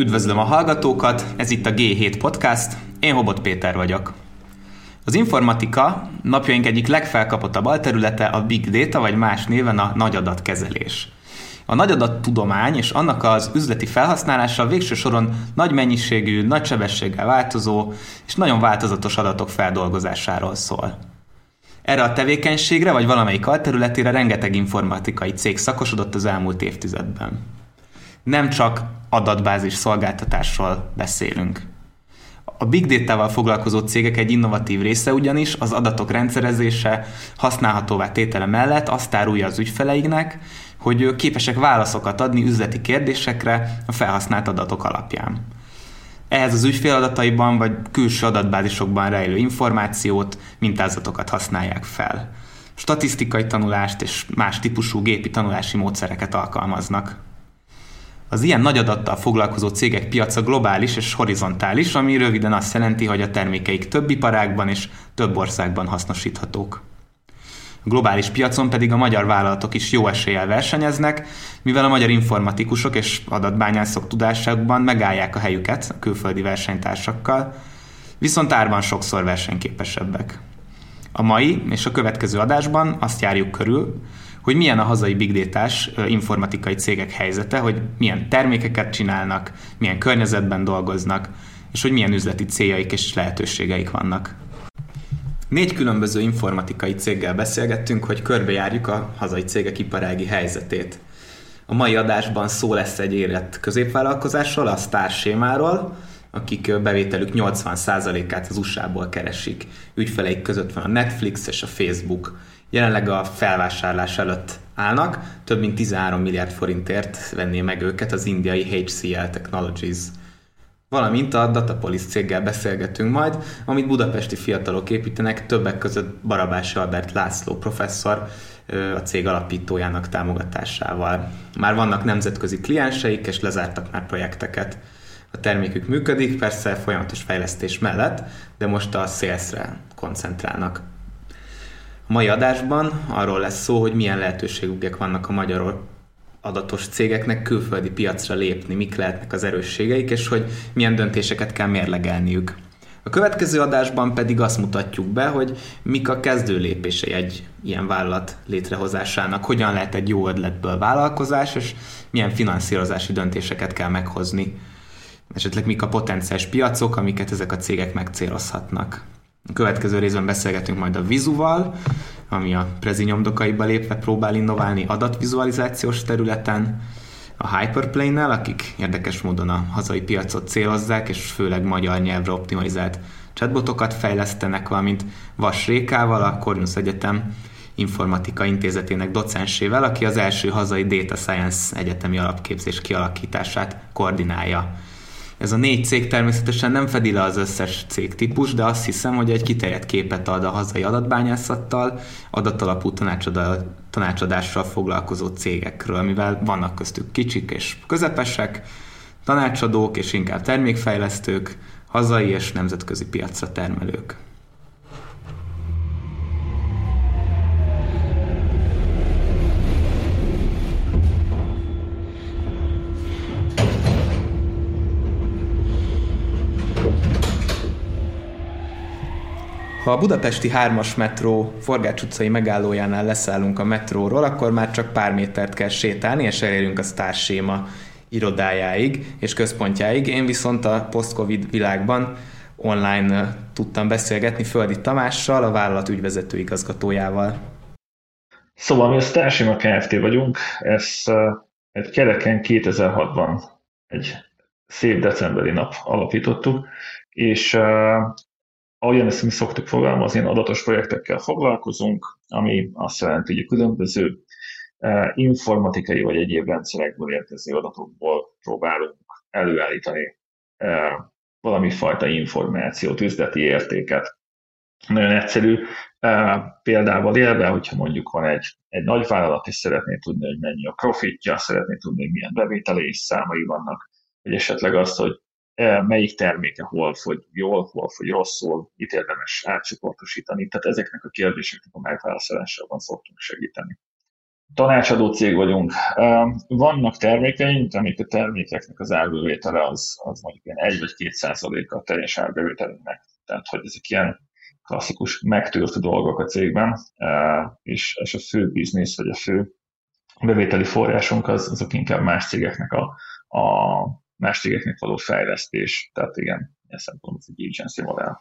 Üdvözlöm a hallgatókat, ez itt a G7 Podcast, én Hobot Péter vagyok. Az informatika napjaink egyik legfelkapottabb alterülete a Big Data, vagy más néven a nagy adatkezelés. A nagy adattudomány és annak az üzleti felhasználása végső soron nagy mennyiségű, nagy sebességgel változó és nagyon változatos adatok feldolgozásáról szól. Erre a tevékenységre vagy valamelyik alterületére rengeteg informatikai cég szakosodott az elmúlt évtizedben. Nem csak adatbázis szolgáltatásról beszélünk. A big data-val foglalkozó cégek egy innovatív része ugyanis az adatok rendszerezése, használhatóvá tétele mellett azt árulja az ügyfeleiknek, hogy képesek válaszokat adni üzleti kérdésekre a felhasznált adatok alapján. Ehhez az ügyfél adataiban vagy külső adatbázisokban rejlő információt, mintázatokat használják fel. Statisztikai tanulást és más típusú gépi tanulási módszereket alkalmaznak. Az ilyen nagy adattal foglalkozó cégek piaca globális és horizontális, ami röviden azt jelenti, hogy a termékeik több iparágban és több országban hasznosíthatók. A globális piacon pedig a magyar vállalatok is jó eséllyel versenyeznek, mivel a magyar informatikusok és adatbányászok tudásakban megállják a helyüket a külföldi versenytársakkal, viszont árban sokszor versenyképesebbek. A mai és a következő adásban azt járjuk körül, hogy milyen a hazai big data-s informatikai cégek helyzete, hogy milyen termékeket csinálnak, milyen környezetben dolgoznak, és hogy milyen üzleti céljaik és lehetőségeik vannak. Négy különböző informatikai céggel beszélgettünk, hogy körbejárjuk a hazai cégek iparági helyzetét. A mai adásban szó lesz egy érett középvállalkozásról, a Star Sémáról, akik bevételük 80%-át az USA-ból keresik. Ügyfeleik között van a Netflix és a Facebook. Jelenleg a felvásárlás előtt állnak, több mint 13 milliárd forintért venné meg őket az indiai HCL Technologies valamint a Datapolis céggel beszélgetünk majd, amit budapesti fiatalok építenek, többek között Barabási Albert László professzor, a cég alapítójának támogatásával. Már vannak nemzetközi klienseik, és lezártak már projekteket. A termékük működik, persze folyamatos fejlesztés mellett, de most a salesre koncentrálnak. Mai adásban arról lesz szó, hogy milyen lehetőségük vannak a magyar adatos cégeknek külföldi piacra lépni, mik lehetnek az erősségeik, és hogy milyen döntéseket kell mérlegelniük. A következő adásban pedig azt mutatjuk be, hogy mik a kezdő lépései egy ilyen vállalat létrehozásának, hogyan lehet egy jó ötletből vállalkozás, és milyen finanszírozási döntéseket kell meghozni. Esetleg mik a potenciális piacok, amiket ezek a cégek megcélozhatnak. A következő részben beszélgetünk majd a Vizuval, ami a Prezi nyomdokaiba lépve próbál innoválni adatvizualizációs területen, a Hyperplane-nel, akik érdekes módon a hazai piacot célozzák, és főleg magyar nyelvre optimalizált chatbotokat fejlesztenek, valamint Vas Rékával, a Corvinus Egyetem informatika intézetének docensével, aki az első hazai Data Science egyetemi alapképzés kialakítását koordinálja. Ez a négy cég természetesen nem fedi le az összes cégtípus, de azt hiszem, hogy egy kiterjedt képet ad a hazai adatbányászattal, adatalapú tanácsadással foglalkozó cégekről, mivel vannak köztük kicsik és közepesek, tanácsadók és inkább termékfejlesztők, hazai és nemzetközi piacra termelők. Ha a budapesti 3-as metró Forgács utcai megállójánál leszállunk a metróról, akkor már csak pár métert kell sétálni, és elérünk a Starséma irodájáig és központjáig. Én viszont a post-covid világban online tudtam beszélgetni Földi Tamással, a vállalat ügyvezető igazgatójával. Szóval mi a Starséma Kft. vagyunk, ezt egy kereken 2006-ban egy szép decemberi nap alapítottuk, és ahogyan ezt mi szoktuk fogalmazni, adatos projektekkel foglalkozunk, ami azt jelenti, hogy a különböző eh, informatikai vagy egyéb rendszerekből érkező adatokból próbálunk előállítani eh, valami fajta információt, üzleti értéket. Nagyon egyszerű eh, példával élve, hogyha mondjuk van egy, egy nagy vállalat, és szeretné tudni, hogy mennyi a profitja, szeretné tudni, hogy milyen bevételei és számai vannak, vagy esetleg azt, hogy melyik terméke hol fogy jól, hol fogy rosszul, itt érdemes átcsoportosítani. Tehát ezeknek a kérdéseknek a megválaszolásában szoktunk segíteni. tanácsadó cég vagyunk. Vannak termékeink, amik a termékeknek az árbevétele az, az mondjuk ilyen 1 vagy 2 százaléka a teljes árbevételünknek. Tehát, hogy ezek ilyen klasszikus megtűrt dolgok a cégben, és, és a fő biznisz, vagy a fő bevételi forrásunk az, azok inkább más cégeknek a, a más cégeknek való fejlesztés. Tehát igen, ilyen szempontból ez egy agency modell.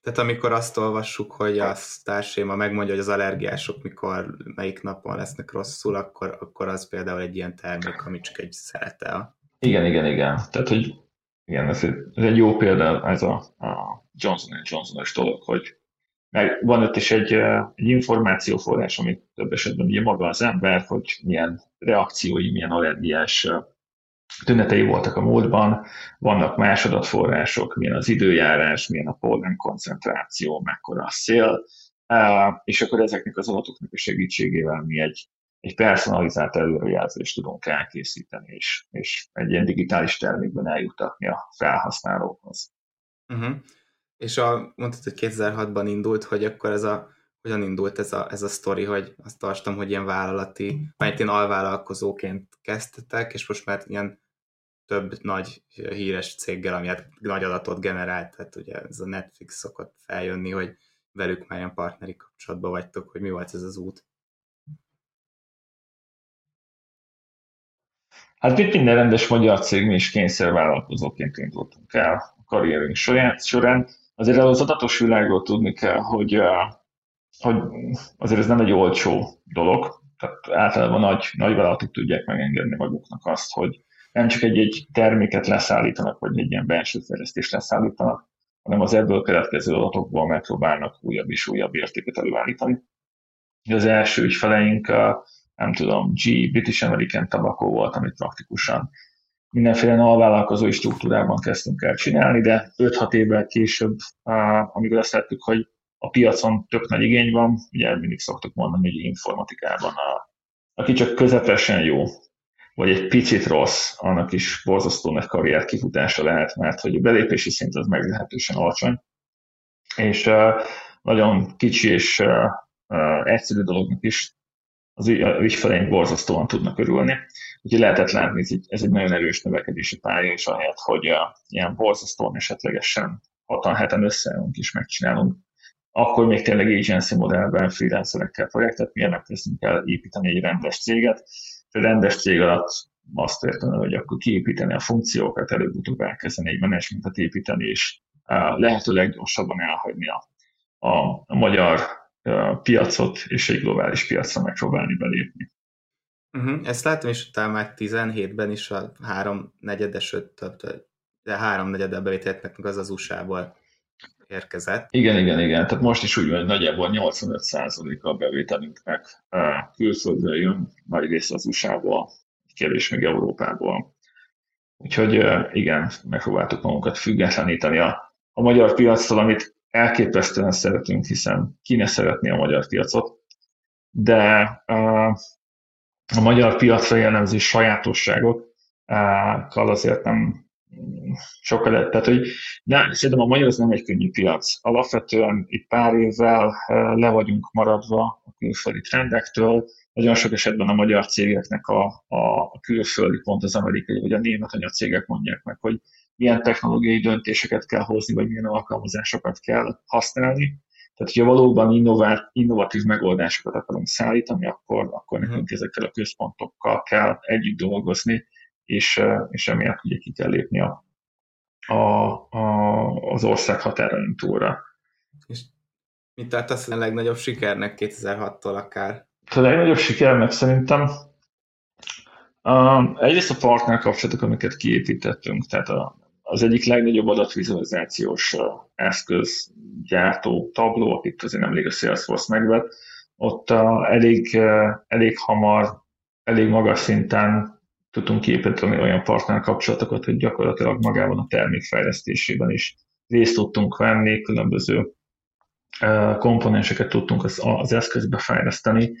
Tehát amikor azt olvassuk, hogy a társéma megmondja, hogy az allergiások mikor, melyik napon lesznek rosszul, akkor, akkor az például egy ilyen termék, ami csak egy szeretel. Igen, igen, igen. Tehát, hogy igen, ez egy, ez egy jó példa, ez a, a Johnson Johnson-os dolog, hogy meg van ott is egy, egy információforrás, amit több esetben ugye maga az ember, hogy milyen reakciói, milyen allergiás tünetei voltak a múltban, vannak más adatforrások, milyen az időjárás, milyen a pollen koncentráció, mekkora a szél, és akkor ezeknek az adatoknak a segítségével mi egy, egy personalizált előrejelzést tudunk elkészíteni, és, és egy ilyen digitális termékben eljutatni a felhasználókhoz. Uh-huh. És a, mondtad, hogy 2006-ban indult, hogy akkor ez a, hogyan indult ez a, ez a sztori, hogy azt tartom, hogy ilyen vállalati, mert ilyen alvállalkozóként kezdtetek, és most már ilyen több nagy híres céggel, ami hát nagy adatot generált, tehát ugye ez a Netflix szokott feljönni, hogy velük már ilyen partneri kapcsolatban vagytok, hogy mi volt ez az út? Hát itt minden rendes magyar cég, mi is kényszervállalkozóként indultunk el a karrierünk során. Azért az adatos világról tudni kell, hogy, hogy azért ez nem egy olcsó dolog. Tehát általában nagy, nagy vállalatok tudják megengedni maguknak azt, hogy nem csak egy-egy terméket leszállítanak, vagy egy ilyen belső fejlesztést leszállítanak, hanem az ebből keletkező adatokból megpróbálnak újabb és újabb értéket előállítani. Az első ügyfeleink, nem tudom, G, British American Tobacco volt, amit praktikusan mindenféle alvállalkozói struktúrában kezdtünk el csinálni, de 5-6 évvel később, amikor azt láttuk, hogy a piacon tök nagy igény van, ugye mindig szoktuk mondani, hogy informatikában a, aki csak közepesen jó, vagy egy picit rossz, annak is borzasztó nagy karrier kifutása lehet, mert hogy a belépési szint az meglehetősen alacsony, és uh, nagyon kicsi és uh, uh, egyszerű dolognak is az ügyfeleink borzasztóan tudnak örülni. Úgyhogy lehetett látni, hogy ez egy nagyon erős növekedési pálya, és ahelyett, hogy uh, ilyen borzasztóan esetlegesen hatan heten összeállunk is megcsinálunk, akkor még tényleg agency modellben freelancerekkel projektet, mi ennek kezdünk el építeni egy rendes céget, rendes cég alatt azt értem, hogy akkor kiépíteni a funkciókat, előbb-utóbb elkezdeni egy managementet építeni, és lehetőleg gyorsabban elhagyni a, a, a magyar piacot, és egy globális piacra megpróbálni belépni. Uh-huh. Ezt látom is, hogy már 17-ben is a három negyedes, több, de három negyedel bevételeknek az az USA-ból érkezett. Igen, igen, igen. Tehát most is úgy van, hogy nagyjából 85%-a a bevételünknek külföldről jön, nagy része az USA-ból, kérdés még Európából. Úgyhogy igen, megpróbáltuk magunkat függetleníteni a, a magyar piactól, amit elképesztően szeretünk, hiszen ki ne szeretné a magyar piacot, de a magyar piacra jellemző sajátosságokkal azért nem, sokkal, tehát hogy ne, szerintem a magyar az nem egy könnyű piac. Alapvetően itt pár évvel eh, le vagyunk maradva a külföldi trendektől, nagyon sok esetben a magyar cégeknek a, a külföldi, pont az amerikai vagy a német anyacégek mondják meg, hogy milyen technológiai döntéseket kell hozni, vagy milyen alkalmazásokat kell használni. Tehát, hogyha valóban innovát, innovatív megoldásokat akarunk szállítani, akkor, akkor mhm. nekünk ezekkel a központokkal kell együtt dolgozni, és, és emiatt ugye ki kell lépni a, a, a, az ország határain túlra. És mit tartasz a legnagyobb sikernek 2006-tól akár? A legnagyobb sikernek szerintem um, egyrészt a partner kapcsolatok, amiket kiépítettünk, tehát a, az egyik legnagyobb adatvizualizációs eszköz gyártó tabló, akit azért nemrég a Salesforce megvett, ott uh, elég, uh, elég hamar, elég magas szinten tudtunk képíteni olyan partner kapcsolatokat, hogy gyakorlatilag magában a termék fejlesztésében is részt tudtunk venni, különböző komponenseket tudtunk az, az eszközbe fejleszteni.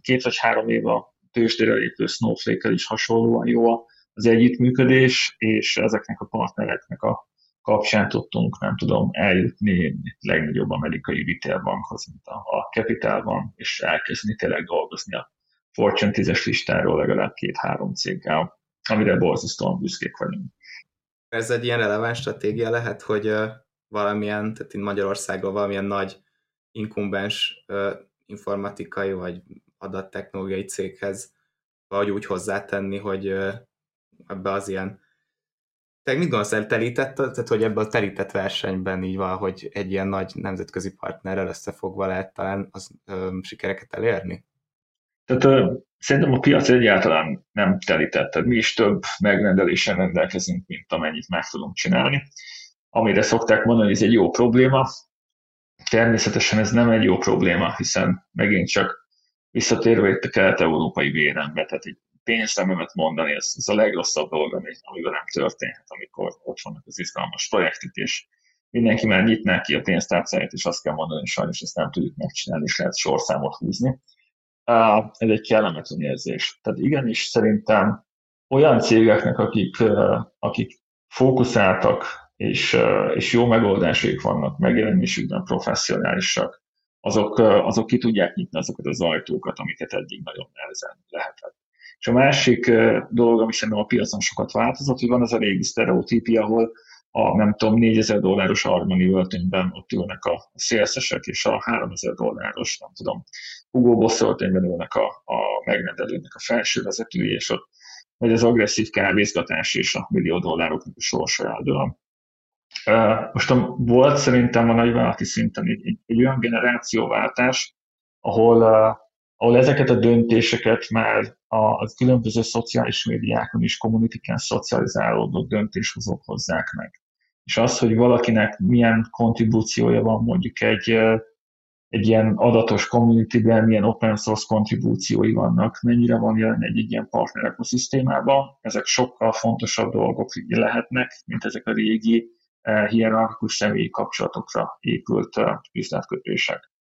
Két vagy három év a tőzsdére lépő snowflake is hasonlóan jó az együttműködés, és ezeknek a partnereknek a, kapcsán tudtunk, nem tudom, eljutni legnagyobb amerikai retailbankhoz, mint a, a Capital Bank, és elkezdeni tényleg dolgozni a Fortune 10-es listáról legalább két-három céggel, amire borzasztóan büszkék vagyunk. Ez egy ilyen releváns stratégia lehet, hogy valamilyen, tehát itt Magyarországon valamilyen nagy inkumbens informatikai vagy adattechnológiai céghez vagy úgy hozzátenni, hogy ebbe az ilyen te mit gondolsz, telített, tehát hogy ebben a telített versenyben így van, hogy egy ilyen nagy nemzetközi partnerrel összefogva lehet talán az ö, sikereket elérni? Tehát ö, szerintem a piac egyáltalán nem telített, mi is több megrendelésen rendelkezünk, mint amennyit meg tudunk csinálni. Amire szokták mondani, hogy ez egy jó probléma, természetesen ez nem egy jó probléma, hiszen megint csak visszatérve itt a kelet-európai vérembe, tehát egy pénznememet mondani, ez, ez a legrosszabb dolog, ami, nem történhet, amikor ott vannak az izgalmas projektek, és mindenki már nyitná ki a pénztárcáját, és azt kell mondani, hogy sajnos ezt nem tudjuk megcsinálni, és lehet sorszámot húzni. Ez egy kellemetlen érzés. Tehát igenis szerintem olyan cégeknek, akik, akik fókuszáltak, és, és jó megoldásaik vannak, megjelenésükben professzionálisak, azok, azok ki tudják nyitni azokat az ajtókat, amiket eddig nagyon nehezen lehetett. És a másik dolog, ami szerintem a piacon sokat változott, hogy van az a régi sztereotípia, ahol a nem tudom, 4000 dolláros Armani öltönyben ott ülnek a szélszesek, és a 3000 dolláros, nem tudom, Hugo Boss öltönyben ülnek a, a megrendelőnek a felső vezetői, és ott vagy az agresszív kávézgatás és a millió dollároknak a sorsa eldől. Most volt szerintem a nagyvállalati szinten egy, egy, egy olyan generációváltás, ahol ahol ezeket a döntéseket már a különböző szociális médiákon is kommunitikán szocializálódó döntéshozók hozzák meg. És az, hogy valakinek milyen kontribúciója van mondjuk egy, egy ilyen adatos communityben, milyen open source kontribúciói vannak, mennyire van jelen egy, egy ilyen partner ekoszisztémában, ezek sokkal fontosabb dolgok lehetnek, mint ezek a régi hierarchikus személyi kapcsolatokra épült üzletkötések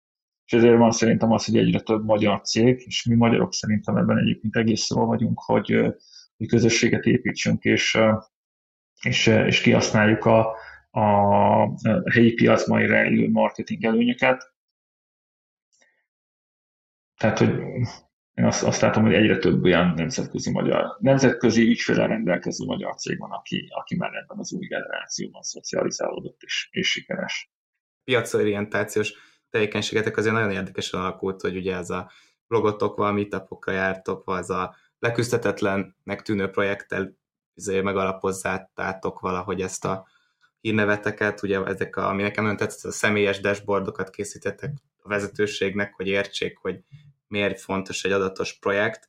és ezért van szerintem az, hogy egyre több magyar cég, és mi magyarok szerintem ebben egyébként egész jól vagyunk, hogy, hogy közösséget építsünk, és, és, és kihasználjuk a, a helyi piacban rejlő marketing előnyöket. Tehát, hogy én azt, azt látom, hogy egyre több olyan nemzetközi magyar, nemzetközi ügyfélel rendelkező magyar cég van, aki, aki már ebben az új generációban szocializálódott és, és sikeres. Piacorientációs tevékenységetek azért nagyon érdekesen alakult, hogy ugye ez a blogotokval, meetupokra jártok, az a leküzdhetetlennek tűnő projekttel megalapozzátok valahogy ezt a hírneveteket, ugye ezek, a, ami nekem nagyon tetszett, a személyes dashboardokat készítettek a vezetőségnek, hogy értsék, hogy miért fontos egy adatos projekt,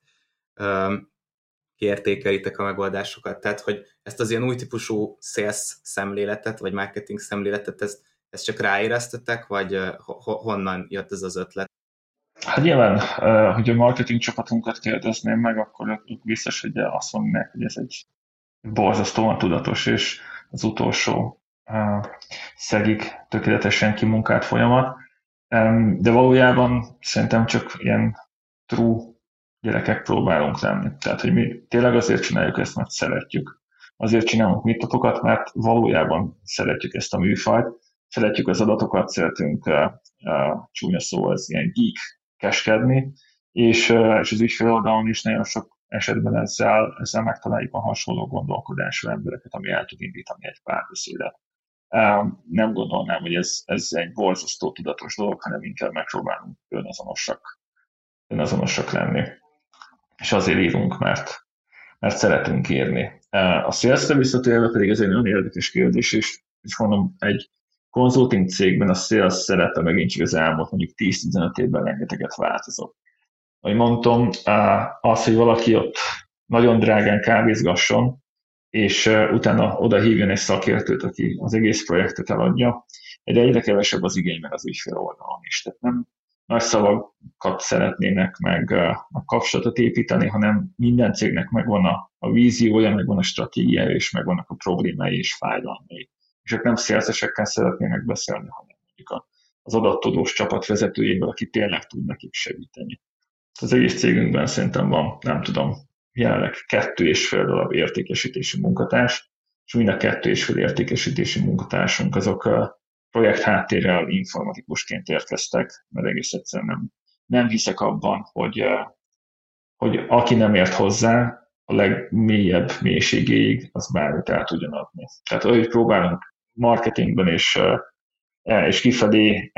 kiértékelitek a megoldásokat. Tehát, hogy ezt az ilyen új típusú sales szemléletet, vagy marketing szemléletet, ezt ezt csak ráéreztetek, vagy honnan jött ez az ötlet? Hát nyilván, hogy a marketing csapatunkat kérdezném meg, akkor biztos, hogy azt mondanák, hogy ez egy borzasztóan tudatos, és az utolsó szegik tökéletesen kimunkált folyamat. De valójában szerintem csak ilyen true gyerekek próbálunk lenni. Tehát, hogy mi tényleg azért csináljuk ezt, mert szeretjük. Azért csinálunk mitopokat, mert valójában szeretjük ezt a műfajt, szeretjük az adatokat, szeretünk uh, uh, csúnya szó, az ilyen geek keskedni, és, uh, és az ügyfél oldalon is nagyon sok esetben ezzel, ezzel megtaláljuk a hasonló gondolkodású embereket, ami el tud indítani egy párbeszédet. Nem gondolnám, hogy ez, ez egy borzasztó tudatos dolog, hanem inkább megpróbálunk önazonosak, önazonosak lenni. És azért írunk, mert, mert szeretünk írni. A sales visszatérve pedig ez egy nagyon érdekes kérdés, és, és mondom, egy konzulting cégben a sales szerepe megint csak az elmúlt mondjuk 10-15 évben rengeteget változott. Ahogy mondtam, az, hogy valaki ott nagyon drágán kávézgasson, és utána oda hívjon egy szakértőt, aki az egész projektet eladja, egy egyre kevesebb az igény meg az ügyfél oldalon is. Tehát nem nagy szavakat szeretnének meg a kapcsolatot építeni, hanem minden cégnek megvan a, a víziója, megvan a stratégiája, és megvannak a problémái és fájdalmai és ők nem szélszesekkel szeretnének beszélni, hanem mondjuk az adattudós csapat vezetőjével, aki tényleg tud nekik segíteni. Az egész cégünkben szerintem van, nem tudom, jelenleg kettő és fél darab értékesítési munkatárs, és mind a kettő és fél értékesítési munkatársunk azok projekt háttérrel informatikusként érkeztek, mert egész egyszerűen nem, nem hiszek abban, hogy, hogy aki nem ért hozzá, a legmélyebb mélységéig, az bármit el tudjon adni. Tehát ahogy próbálunk marketingben és, e, és kifelé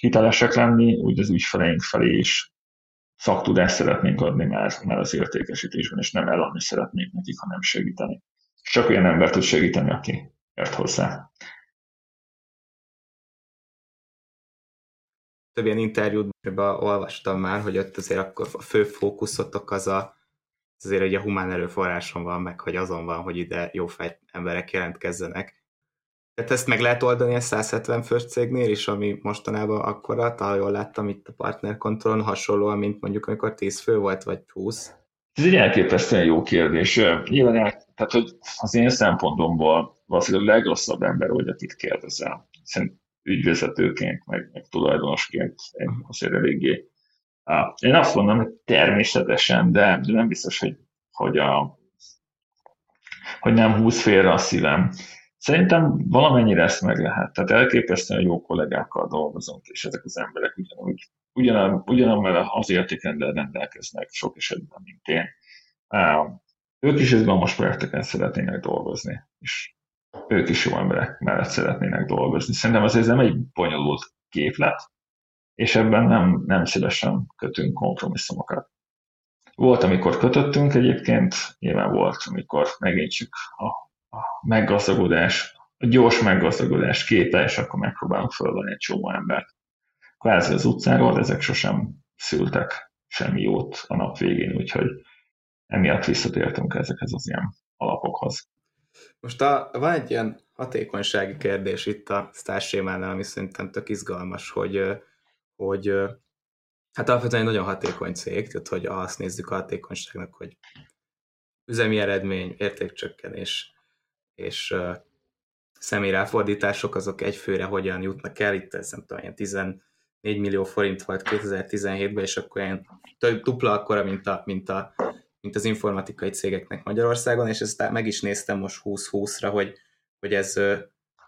hitelesek lenni, úgy az ügyfeleink felé is szaktudást szeretnénk adni már, már az értékesítésben, és nem eladni szeretnénk nekik, hanem segíteni. Csak olyan ember tud segíteni, aki ért hozzá. Több ilyen interjút olvastam már, hogy ott azért akkor a fő fókuszotok az a azért ugye a humán erőforráson van, meg hogy azon van, hogy ide jó emberek jelentkezzenek. Tehát ezt meg lehet oldani a 170 fős cégnél is, ami mostanában akkora, ha jól láttam itt a partner kontrollon, hasonlóan, mint mondjuk amikor 10 fő volt, vagy 20. Ez egy elképesztően jó kérdés. Nyilván tehát, hogy az én szempontomból valószínűleg a legrosszabb ember, hogy akit kérdezel. Hiszen ügyvezetőként, meg, meg tulajdonosként azért eléggé én azt mondom, hogy természetesen, de, de nem biztos, hogy, hogy, a, hogy nem húz félre a szívem. Szerintem valamennyire ezt meg lehet. Tehát elképesztően jó kollégákkal dolgozunk, és ezek az emberek ugyanúgy, ugyan, ugyanammal az értékendel rendelkeznek sok esetben, mint én. Ők is ezben most projekteken szeretnének dolgozni, és ők is jó emberek mellett szeretnének dolgozni. Szerintem az ez nem egy bonyolult képlet, és ebben nem, nem szívesen kötünk kompromisszumokat. Volt, amikor kötöttünk egyébként, nyilván volt, amikor megint csak a meggazdagodás, a gyors meggazdagodás képe, és akkor megpróbálunk fölvenni egy csomó embert. Kvázi az utcáról, ezek sosem szültek semmi jót a nap végén, úgyhogy emiatt visszatértünk ezekhez az ilyen alapokhoz. Most a, van egy ilyen hatékonysági kérdés itt a sztársémánál, ami szerintem tök izgalmas, hogy hogy hát alapvetően egy nagyon hatékony cég, tehát hogy azt nézzük a hatékonyságnak, hogy üzemi eredmény, értékcsökkenés és személyráfordítások azok egy főre hogyan jutnak el, itt ez nem tudom, ilyen 14 millió forint volt 2017-ben, és akkor ilyen dupla akkora, mint, a, mint, a, mint az informatikai cégeknek Magyarországon, és ezt meg is néztem most 20-20-ra, hogy, hogy ez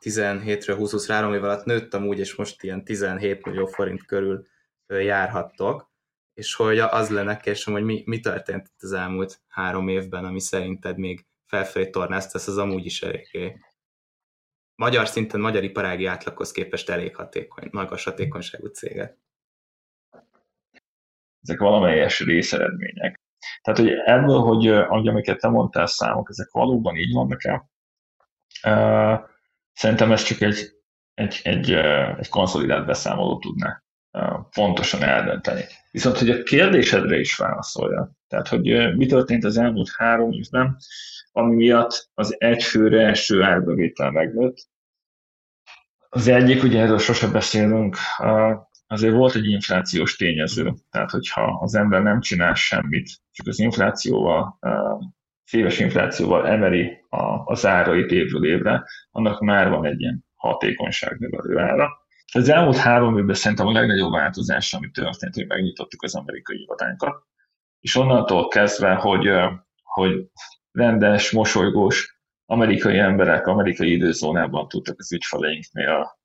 17-ről 20 3 év alatt nőtt amúgy, és most ilyen 17 millió forint körül járhattok, és hogy az lenne kérdésem, hogy mi, mi történt itt az elmúlt három évben, ami szerinted még felfelé tornáztasz, az amúgy is eléggé magyar szinten, magyar iparági átlaghoz képest elég hatékony, magas hatékonyságú céget. Ezek valamelyes részeredmények. Tehát, hogy ebből, hogy, hogy amiket te mondtál számok, ezek valóban így vannak-e? Szerintem ez csak egy, egy, egy, egy konszolidált beszámoló tudná pontosan eldönteni. Viszont, hogy a kérdésedre is válaszolja, tehát, hogy mi történt az elmúlt három évben, ami miatt az egyfőre első árbevétel megnőtt. Az egyik, ugye erről sose beszélünk, azért volt egy inflációs tényező, tehát hogyha az ember nem csinál semmit, csak az inflációval széles inflációval emeli az árait évről évre, annak már van egy ilyen hatékonyságnövelő ára. Az elmúlt három évben szerintem a legnagyobb változás, ami történt, hogy megnyitottuk az amerikai irodánkat, és onnantól kezdve, hogy, hogy rendes, mosolygós amerikai emberek amerikai időzónában tudtak az ügyfeleinknél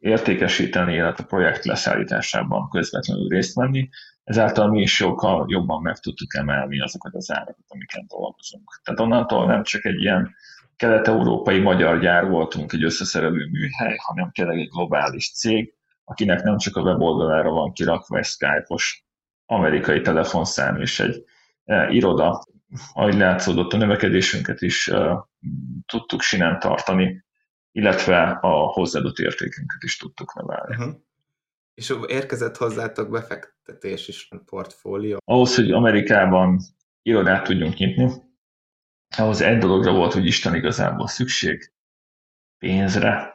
értékesíteni, illetve a projekt leszállításában közvetlenül részt venni, ezáltal mi is sokkal jobban meg tudtuk emelni azokat az árakat, amiket dolgozunk. Tehát onnantól nem csak egy ilyen kelet-európai magyar gyár voltunk, egy összeszerelő műhely, hanem tényleg egy globális cég, akinek nem csak a weboldalára van kirakva egy Skype-os amerikai telefonszám és egy e, iroda, ahogy látszódott a növekedésünket is e, tudtuk sinen tartani, illetve a hozzáadott értékünket is tudtuk növelni. Uh-huh. És érkezett hozzátok befektetés is, portfólió? Ahhoz, hogy Amerikában irodát tudjunk nyitni, ahhoz egy dologra volt, hogy Isten igazából szükség, pénzre.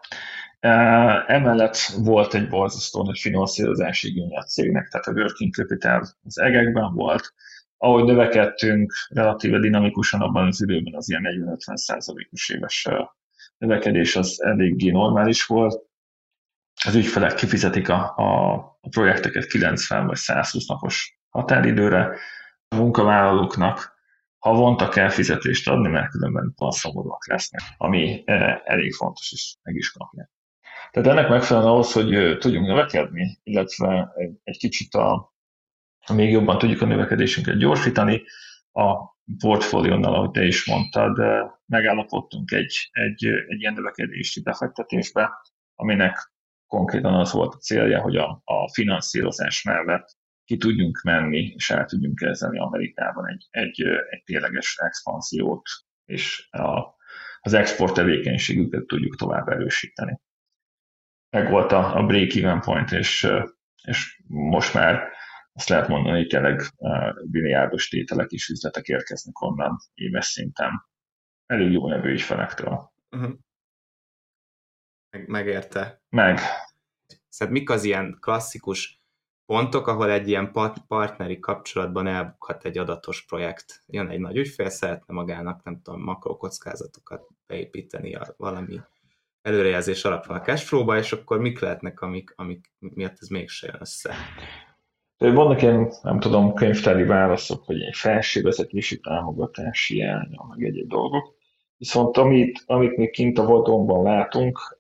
Emellett volt egy borzasztó nagy finanszírozási igény a cégnek, tehát a working capital az egekben volt. Ahogy növekedtünk relatíve dinamikusan abban az időben az ilyen 40-50 százalékos éves növekedés az eléggé normális volt, az ügyfelek kifizetik a, a, a projekteket 90 vagy 120 napos határidőre, a munkavállalóknak havonta kell fizetést adni, mert különben panszomorúak lesznek, ami elég fontos is meg is kapni. Tehát ennek megfelelően ahhoz, hogy tudjunk növekedni, illetve egy kicsit a, még jobban tudjuk a növekedésünket gyorsítani, a portfóliónál, ahogy te is mondtad, megállapodtunk egy, egy, egy ilyen növekedési befektetésbe, aminek konkrétan az volt a célja, hogy a, a finanszírozás mellett ki tudjunk menni, és el tudjunk kezdeni Amerikában egy, egy, egy tényleges expanziót, és a, az export tevékenységüket tudjuk tovább erősíteni. Meg volt a, a break-even point, és, és most már azt lehet mondani, hogy tényleg biliárdos tételek és üzletek érkeznek onnan éves szinten. Elég jó nevű ügyfelektől. Uh-huh. Meg, megérte. Meg. Szóval mik az ilyen klasszikus pontok, ahol egy ilyen partneri kapcsolatban elbukhat egy adatos projekt. Jön egy nagy ügyfél, szeretne magának, nem tudom, makrokockázatokat beépíteni a valami előrejelzés alapján a cashflow-ba, és akkor mik lehetnek, amik, amik miatt ez mégse jön össze? Vannak ilyen, nem tudom, könyvtári válaszok, hogy egy felsővezetési támogatás hiánya, meg egy dolgok. Viszont amit, amit még kint a vadonban látunk,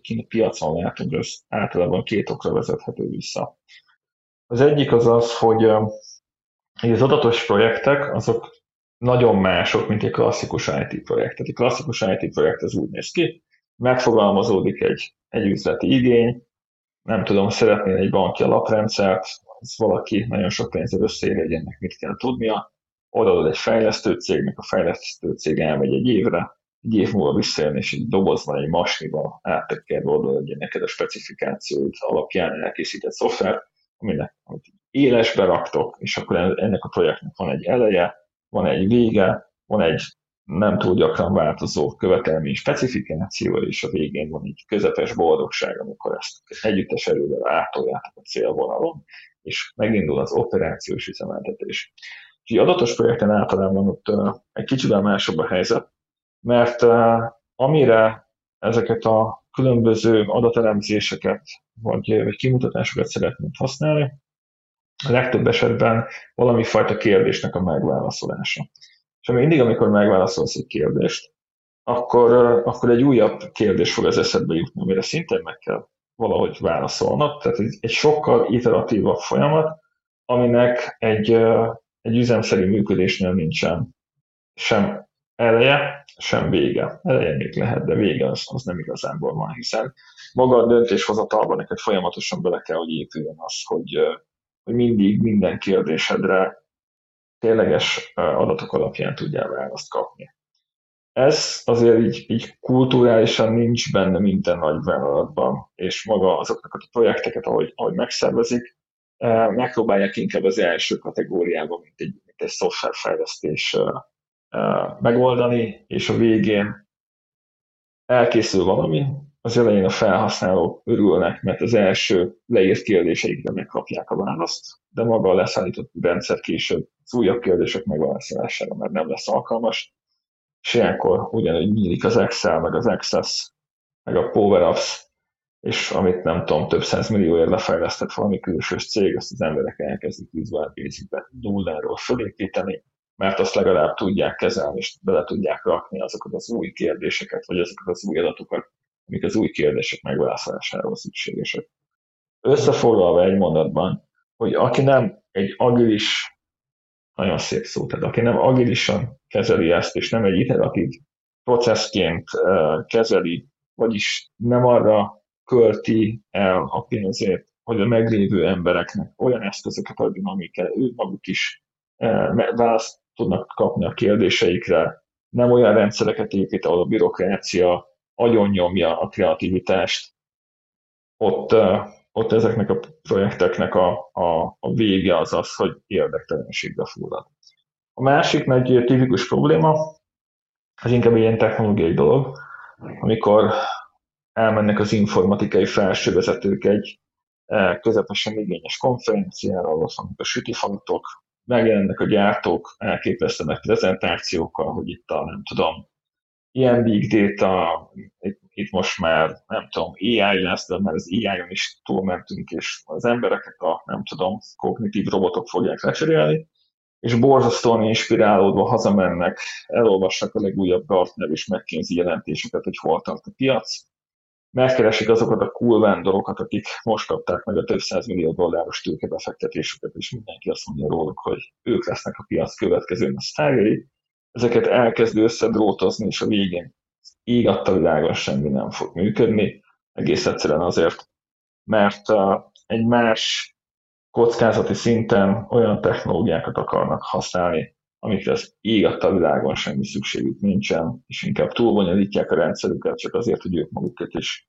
kint a piacon látunk, az általában két okra vezethető vissza. Az egyik az az, hogy az adatos projektek, azok nagyon mások, mint egy klasszikus IT projekt. Tehát egy klasszikus IT projekt az úgy néz ki, megfogalmazódik egy, egy üzleti igény, nem tudom, szeretnél egy banki alaprendszert, az valaki nagyon sok pénzzel összeér, ennek mit kell tudnia, odaadod egy fejlesztő cégnek, a fejlesztő cég elmegy egy évre, egy év múlva visszajön, és egy dobozban, egy masniba áttekerve odaadja neked a specifikációt alapján elkészített szoftver, aminek amit élesbe raktok, és akkor ennek a projektnek van egy eleje, van egy vége, van egy nem túl gyakran változó követelmény specifikáció, és a végén van egy közepes boldogság, amikor ezt együttes erővel átoljátok a célvonalon, és megindul az operációs üzemeltetés. És adatos projekten általában ott egy kicsivel másabb a helyzet, mert amire ezeket a különböző adatelemzéseket vagy, vagy kimutatásokat szeretnénk használni, a legtöbb esetben valami fajta kérdésnek a megválaszolása. És mindig, amikor megválaszolsz egy kérdést, akkor, akkor egy újabb kérdés fog az eszedbe jutni, amire szintén meg kell valahogy válaszolnod. Tehát egy, egy sokkal iteratívabb folyamat, aminek egy, egy üzemszerű működésnél nincsen sem eleje, sem vége. Eleje még lehet, de vége az, az nem igazából van, hiszen maga a döntéshozatalban neked folyamatosan bele kell, hogy épüljön az, hogy, hogy mindig minden kérdésedre tényleges adatok alapján tudjál választ kapni. Ez azért így, így kulturálisan nincs benne minden nagy vállalatban, és maga azoknak a projekteket, ahogy, ahogy megszervezik, megpróbálják inkább az első kategóriában, mint egy, mint egy szoftverfejlesztés megoldani, és a végén elkészül valami, az elején a felhasználók örülnek, mert az első leírt kérdéseikre megkapják a választ, de maga a leszállított rendszer később az újabb kérdések megválaszolására már nem lesz alkalmas, és ilyenkor ugyanúgy nyílik az Excel, meg az Access, meg a PowerApps, és amit nem tudom, több száz millióért lefejlesztett valami külsős cég, azt az emberek elkezdik Visual Basic-be nulláról fölépíteni, mert azt legalább tudják kezelni, és bele tudják rakni azokat az új kérdéseket, vagy azokat az új adatokat, amik az új kérdések megválaszolásáról szükségesek. Összefoglalva egy mondatban, hogy aki nem egy agilis, nagyon szép szó, tehát aki nem agilisan kezeli ezt, és nem egy iteratív processzként kezeli, vagyis nem arra költi el a pénzét, hogy a meglévő embereknek olyan eszközöket adjon, amikkel ők maguk is választ tudnak kapni a kérdéseikre, nem olyan rendszereket épít, ahol a bürokrácia agyon nyomja a kreativitást, ott, ott ezeknek a projekteknek a, a, a vége az az, hogy érdektelenségbe fullad. A másik nagy tipikus probléma, az inkább ilyen technológiai dolog, amikor elmennek az informatikai felsővezetők egy közepesen igényes konferenciára, ahol vannak a sütifanatok, megjelennek a gyártók elképesztő prezentációkkal, hogy itt a, nem tudom, ilyen big data, itt most már, nem tudom, AI lesz, de már az AI-on is túlmentünk, és az embereket a, nem tudom, kognitív robotok fogják lecserélni, és borzasztóan inspirálódva hazamennek, elolvassák a legújabb Gartner és McKinsey jelentéseket, hogy hol tart a piac, megkeresik azokat a cool vendorokat, akik most kapták meg a több millió dolláros tőkebefektetésüket, és mindenki azt mondja róluk, hogy ők lesznek a piac következő sztárjai, ezeket elkezd összedrótozni, és a végén ég adta világon semmi nem fog működni, egész egyszerűen azért, mert egy más kockázati szinten olyan technológiákat akarnak használni, amikre az ég a világon semmi szükségük nincsen, és inkább túlbonyolítják a rendszerüket csak azért, hogy ők magukat is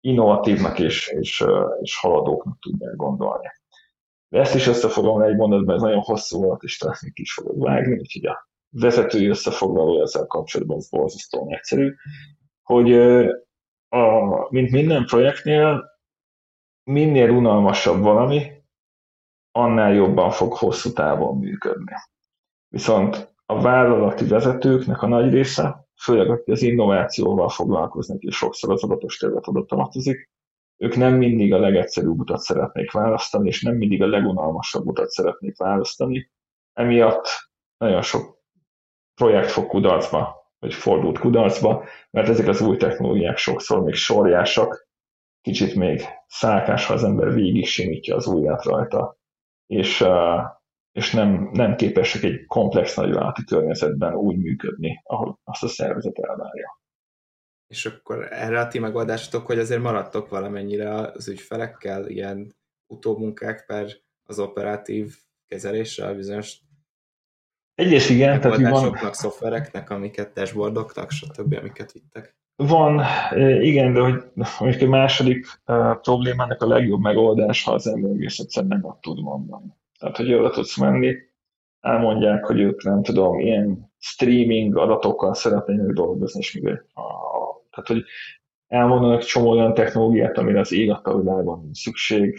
innovatívnak és, és, és haladóknak tudják gondolni. De ezt is összefoglalom egy mondatban, ez nagyon hosszú volt, és talán még is fogok vágni, úgyhogy a vezetői összefoglaló ezzel kapcsolatban az borzasztóan egyszerű, hogy a, mint minden projektnél, minél unalmasabb valami, annál jobban fog hosszú távon működni. Viszont a vállalati vezetőknek a nagy része, főleg aki az innovációval foglalkoznak, és sokszor az adatos terület tartozik, ők nem mindig a legegyszerűbb utat szeretnék választani, és nem mindig a legunalmasabb utat szeretnék választani. Emiatt nagyon sok projekt fog kudarcba, vagy fordult kudarcba, mert ezek az új technológiák sokszor még sorjásak, kicsit még szálkás, ha az ember végig simítja az ujját rajta, és és nem, nem képesek egy komplex nagyvállalati környezetben úgy működni, ahogy azt a szervezet elvárja. És akkor erre a ti megoldásotok, hogy azért maradtok valamennyire az ügyfelekkel, ilyen utómunkák per az operatív kezelésre bizonyos Egyrészt igen, tehát van... szoftvereknek, amiket dashboardoknak, stb., amiket vittek. Van, e, igen, de hogy mondjuk egy második uh, problémának a legjobb megoldás, ha az ember egész egyszerűen nem tud mondani. Tehát, hogy oda tudsz menni, elmondják, hogy ők nem tudom, ilyen streaming adatokkal szeretnének dolgozni, és mivel, tehát, hogy elmondanak csomó olyan technológiát, amire az ég a világon nincs szükség,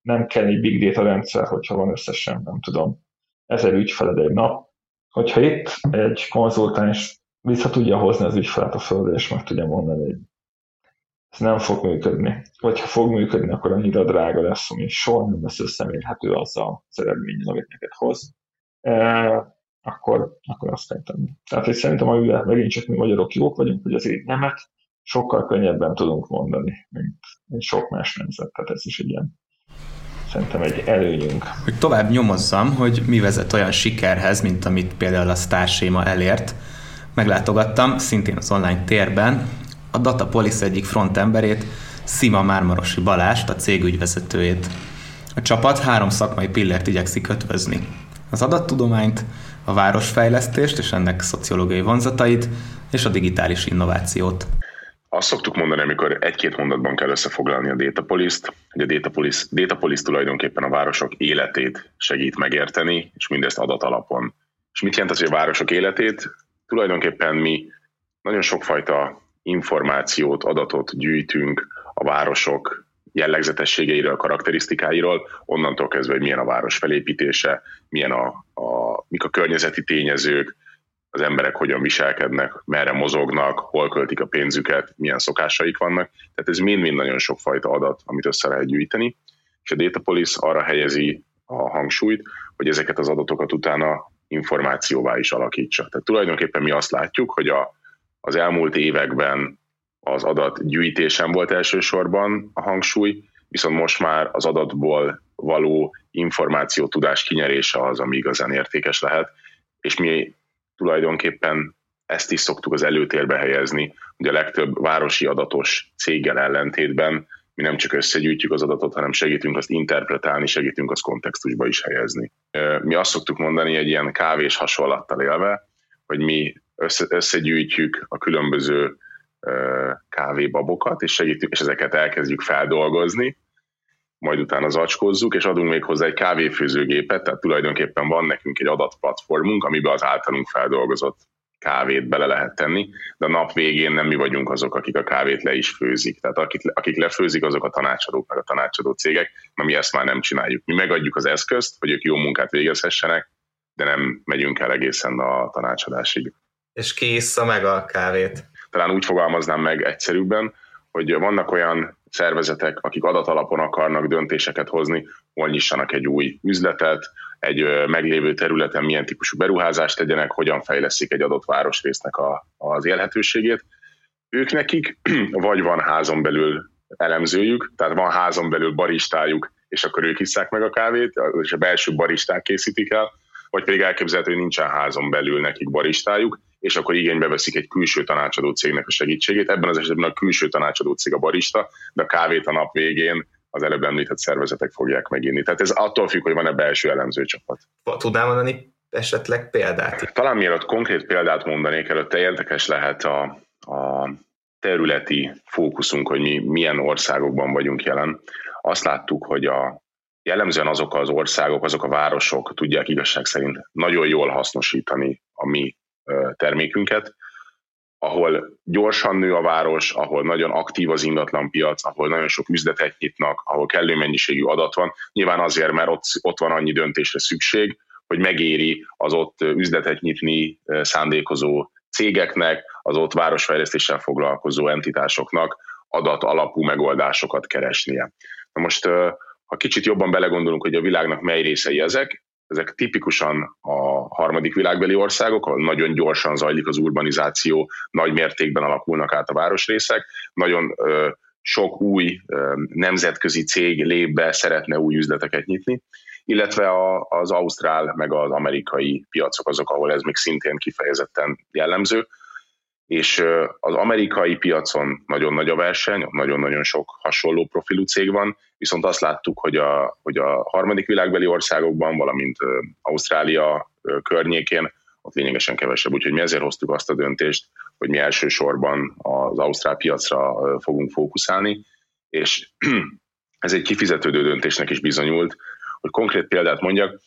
nem kell egy big data rendszer, hogyha van összesen, nem tudom, ezer ügyfeled egy nap. Hogyha itt egy konzultáns vissza tudja hozni az ügyfelet a földre, és meg tudja mondani, hogy ez nem fog működni. Vagy ha fog működni, akkor annyira drága lesz, ami soha nem lesz összemérhető azzal az eredményen, amit neked hoz, e, akkor, akkor azt kell tenni. Tehát hogy szerintem, amivel megint csak mi magyarok jók vagyunk, hogy azért nemet sokkal könnyebben tudunk mondani, mint, mint sok más nemzet. Tehát ez is egy ilyen szerintem egy előnyünk. Hogy tovább nyomozzam, hogy mi vezet olyan sikerhez, mint amit például a Starséma elért. Meglátogattam szintén az online térben a Datapolis egyik frontemberét, Szima Mármarosi Balást, a cég ügyvezetőjét. A csapat három szakmai pillért igyekszik ötvözni. Az adattudományt, a városfejlesztést és ennek szociológiai vonzatait, és a digitális innovációt. Azt szoktuk mondani, amikor egy-két mondatban kell összefoglalni a Datapolis-t, hogy a Datapolis, Datapolis tulajdonképpen a városok életét segít megérteni, és mindezt adat alapon. És mit jelent az, hogy a városok életét? Tulajdonképpen mi nagyon sokfajta információt, adatot gyűjtünk a városok jellegzetességeiről, karakterisztikáiról, onnantól kezdve, hogy milyen a város felépítése, milyen a, a, mik a környezeti tényezők, az emberek hogyan viselkednek, merre mozognak, hol költik a pénzüket, milyen szokásaik vannak. Tehát ez mind-mind nagyon sokfajta adat, amit össze lehet gyűjteni, és a Datapolis arra helyezi a hangsúlyt, hogy ezeket az adatokat utána információvá is alakítsa. Tehát tulajdonképpen mi azt látjuk, hogy a, az elmúlt években az adatgyűjtésen volt elsősorban a hangsúly, viszont most már az adatból való információ tudás kinyerése az, ami igazán értékes lehet, és mi tulajdonképpen ezt is szoktuk az előtérbe helyezni, hogy a legtöbb városi adatos céggel ellentétben mi nem csak összegyűjtjük az adatot, hanem segítünk azt interpretálni, segítünk azt kontextusba is helyezni. Mi azt szoktuk mondani egy ilyen kávés hasonlattal élve, hogy mi összegyűjtjük a különböző kávébabokat, és segítjük, és ezeket elkezdjük feldolgozni, majd utána zacskózzuk, és adunk még hozzá egy kávéfőzőgépet, tehát tulajdonképpen van nekünk egy adatplatformunk, amiben az általunk feldolgozott kávét bele lehet tenni, de a nap végén nem mi vagyunk azok, akik a kávét le is főzik. Tehát akik, akik lefőzik, azok a tanácsadók, meg a tanácsadó cégek, na mi ezt már nem csináljuk. Mi megadjuk az eszközt, hogy ők jó munkát végezhessenek, de nem megyünk el egészen a tanácsadásig. És ki meg a kávét? Talán úgy fogalmaznám meg egyszerűbben, hogy vannak olyan szervezetek, akik adatalapon akarnak döntéseket hozni, hol nyissanak egy új üzletet, egy meglévő területen milyen típusú beruházást tegyenek, hogyan fejleszik egy adott városrésznek a, az élhetőségét. Ők nekik vagy van házon belül elemzőjük, tehát van házon belül baristájuk, és akkor ők hiszák meg a kávét, és a belső baristák készítik el, vagy pedig elképzelhető, hogy nincsen házon belül nekik baristájuk, és akkor igénybe veszik egy külső tanácsadó cégnek a segítségét. Ebben az esetben a külső tanácsadó cég a barista, de a kávét a nap végén az előbb említett szervezetek fogják meginni. Tehát ez attól függ, hogy van-e belső elemző csapat. Tudnál mondani esetleg példát? Talán mielőtt konkrét példát mondanék, előtte érdekes lehet a, a területi fókuszunk, hogy mi milyen országokban vagyunk jelen. Azt láttuk, hogy a, jellemzően azok az országok, azok a városok tudják igazság szerint nagyon jól hasznosítani a mi termékünket, ahol gyorsan nő a város, ahol nagyon aktív az ingatlanpiac, ahol nagyon sok üzletet nyitnak, ahol kellő mennyiségű adat van. Nyilván azért, mert ott, ott van annyi döntésre szükség, hogy megéri az ott üzletet nyitni szándékozó cégeknek, az ott városfejlesztéssel foglalkozó entitásoknak adat alapú megoldásokat keresnie. Na most, ha kicsit jobban belegondolunk, hogy a világnak mely részei ezek, ezek tipikusan a harmadik világbeli országok, ahol nagyon gyorsan zajlik az urbanizáció, nagy mértékben alakulnak át a városrészek, nagyon sok új nemzetközi cég lép be, szeretne új üzleteket nyitni, illetve a, az ausztrál meg az amerikai piacok azok, ahol ez még szintén kifejezetten jellemző, és az amerikai piacon nagyon nagy a verseny, nagyon-nagyon sok hasonló profilú cég van, viszont azt láttuk, hogy a, hogy a harmadik világbeli országokban, valamint Ausztrália környékén ott lényegesen kevesebb, úgyhogy mi ezért hoztuk azt a döntést, hogy mi elsősorban az ausztrál piacra fogunk fókuszálni, és ez egy kifizetődő döntésnek is bizonyult, hogy konkrét példát mondjak,